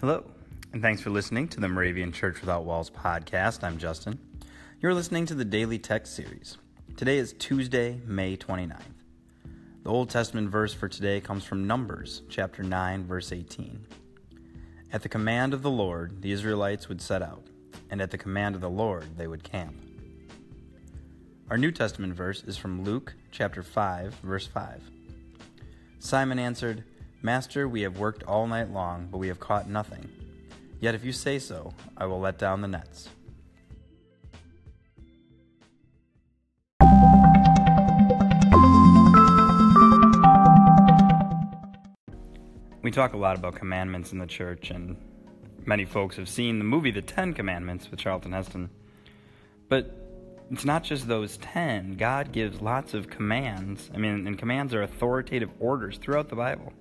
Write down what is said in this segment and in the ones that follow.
Hello, and thanks for listening to the Moravian Church Without Walls podcast. I'm Justin. You're listening to the Daily Text Series. Today is Tuesday, May 29th. The Old Testament verse for today comes from Numbers, chapter 9, verse 18. At the command of the Lord, the Israelites would set out, and at the command of the Lord, they would camp. Our New Testament verse is from Luke, chapter 5, verse 5. Simon answered, Master, we have worked all night long, but we have caught nothing. Yet if you say so, I will let down the nets. We talk a lot about commandments in the church, and many folks have seen the movie The Ten Commandments with Charlton Heston. But it's not just those ten. God gives lots of commands. I mean, and commands are authoritative orders throughout the Bible.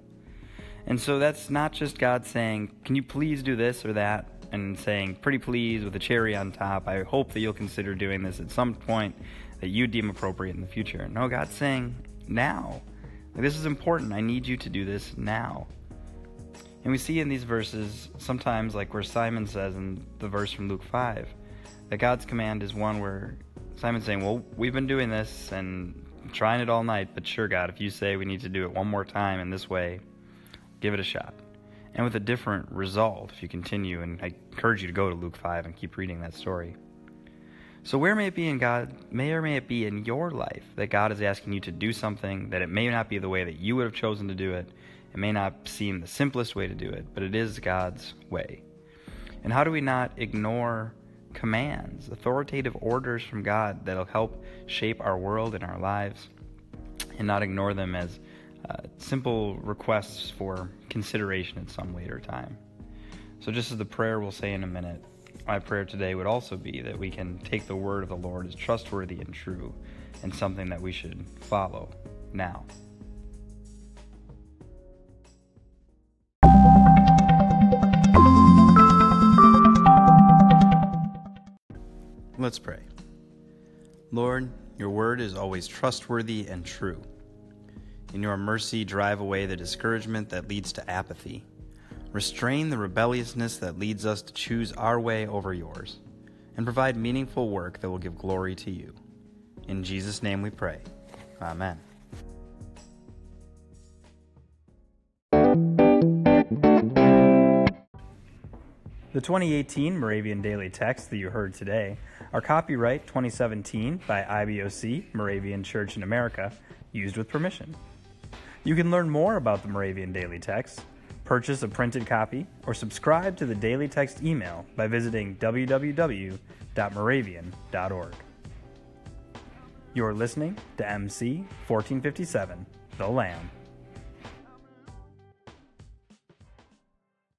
And so that's not just God saying, Can you please do this or that? And saying, Pretty please with a cherry on top. I hope that you'll consider doing this at some point that you deem appropriate in the future. No, God's saying, Now. Like, this is important. I need you to do this now. And we see in these verses, sometimes, like where Simon says in the verse from Luke 5, that God's command is one where Simon's saying, Well, we've been doing this and trying it all night, but sure, God, if you say we need to do it one more time in this way, give it a shot. And with a different result if you continue. And I encourage you to go to Luke 5 and keep reading that story. So, where may it be in God, may or may it be in your life that God is asking you to do something that it may not be the way that you would have chosen to do it? It may not seem the simplest way to do it, but it is God's way. And how do we not ignore commands, authoritative orders from God that'll help shape our world and our lives, and not ignore them as uh, simple requests for consideration at some later time. So, just as the prayer we'll say in a minute, my prayer today would also be that we can take the word of the Lord as trustworthy and true and something that we should follow now. Let's pray. Lord, your word is always trustworthy and true. In your mercy, drive away the discouragement that leads to apathy. Restrain the rebelliousness that leads us to choose our way over yours. And provide meaningful work that will give glory to you. In Jesus' name we pray. Amen. The 2018 Moravian Daily Text that you heard today are copyright 2017 by IBOC, Moravian Church in America, used with permission. You can learn more about the Moravian Daily Text, purchase a printed copy, or subscribe to the Daily Text email by visiting www.moravian.org. You're listening to MC 1457, The Lamb.